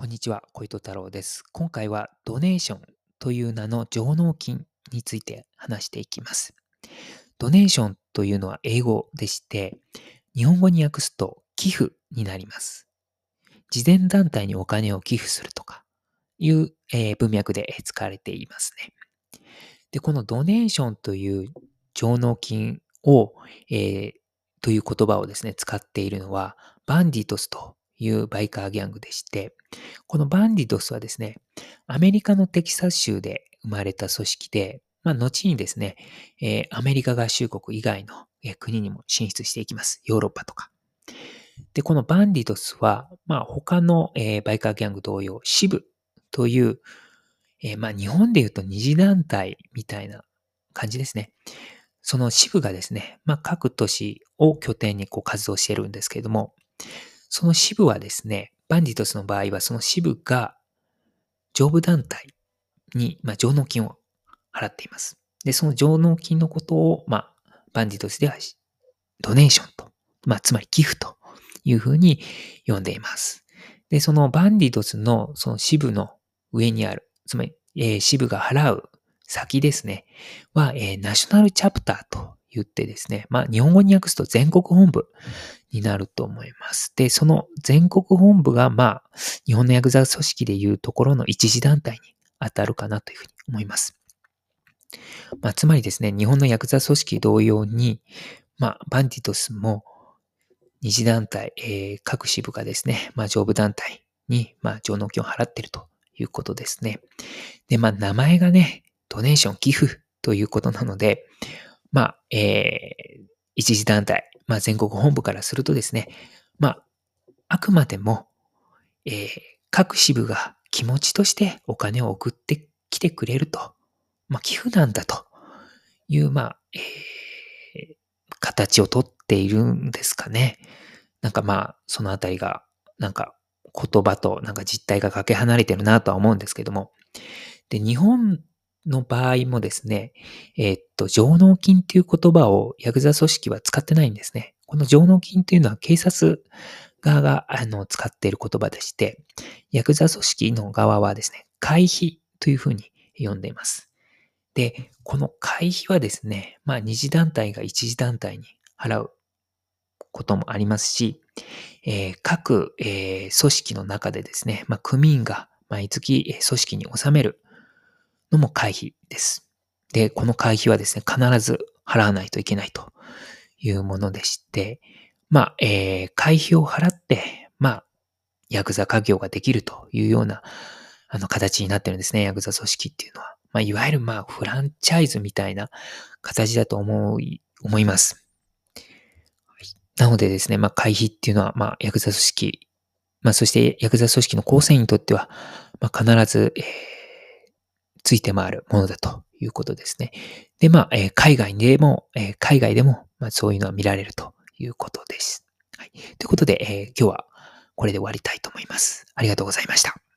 こんにちは、小糸太郎です。今回はドネーションという名の上納金について話していきます。ドネーションというのは英語でして、日本語に訳すと寄付になります。慈善団体にお金を寄付するとかいう、えー、文脈で使われていますね。で、このドネーションという上納金を、えー、という言葉をですね、使っているのは、バンディトスというバイカーギャングでして、このバンディドスはですね、アメリカのテキサス州で生まれた組織で、まあ、後にですね、えー、アメリカ合衆国以外の、えー、国にも進出していきます。ヨーロッパとか。で、このバンディドスは、まあ、他の、えー、バイカーギャング同様、支部という、え、まあ、日本で言うと二次団体みたいな感じですね。その支部がですね、まあ、各都市を拠点にこう活動してるんですけれども、その支部はですね、バンディトスの場合はその支部が上部団体に、まあ、上納金を払っています。で、その上納金のことを、まあ、バンディトスではドネーションと、まあ、つまり寄付というふうに呼んでいます。で、そのバンディトスのその支部の上にある、つまり、えー、支部が払う先ですね、は、えー、ナショナルチャプターと言ってですね、まあ日本語に訳すと全国本部になると思います。で、その全国本部がまあ日本のヤクザ組織でいうところの一次団体に当たるかなというふうに思います。まあつまりですね、日本のヤクザ組織同様に、まあバンディトスも二次団体、えー、各支部がですね、まあ上部団体にまあ上納金を払っているということですね。で、まあ名前がね、ドネーション寄付ということなので、まあ、えー、一時団体、まあ、全国本部からするとですね、まあ、あくまでも、えー、各支部が気持ちとしてお金を送ってきてくれると、まあ、寄付なんだという、まあ、えー、形をとっているんですかね。なんかまあ、そのあたりが、なんか言葉となんか実態がかけ離れてるなとは思うんですけども。で、日本の場合もですね、えー、っと、上納金っていう言葉をヤクザ組織は使ってないんですね。この上納金というのは警察側があの使っている言葉でして、ヤクザ組織の側はですね、会費というふうに呼んでいます。で、この会費はですね、まあ二次団体が一次団体に払うこともありますし、えー、各、えー、組織の中でですね、まあ組員が毎月組織に納めるのも会費です。で、この会費はですね、必ず払わないといけないというものでして、まあ、えー、会費を払って、まあ、ヤクザ家業ができるというような、あの、形になってるんですね、ヤクザ組織っていうのは。まあ、いわゆる、まあ、フランチャイズみたいな形だと思い、思います。なのでですね、まあ、会費っていうのは、まあ、ヤクザ組織、まあ、そしてヤクザ組織の構成員にとっては、まあ、必ず、えーついて回るものだということですね。で、まあ、え、海外でも、え、海外でも、まあ、そういうのは見られるということです。はい。ということで、えー、今日はこれで終わりたいと思います。ありがとうございました。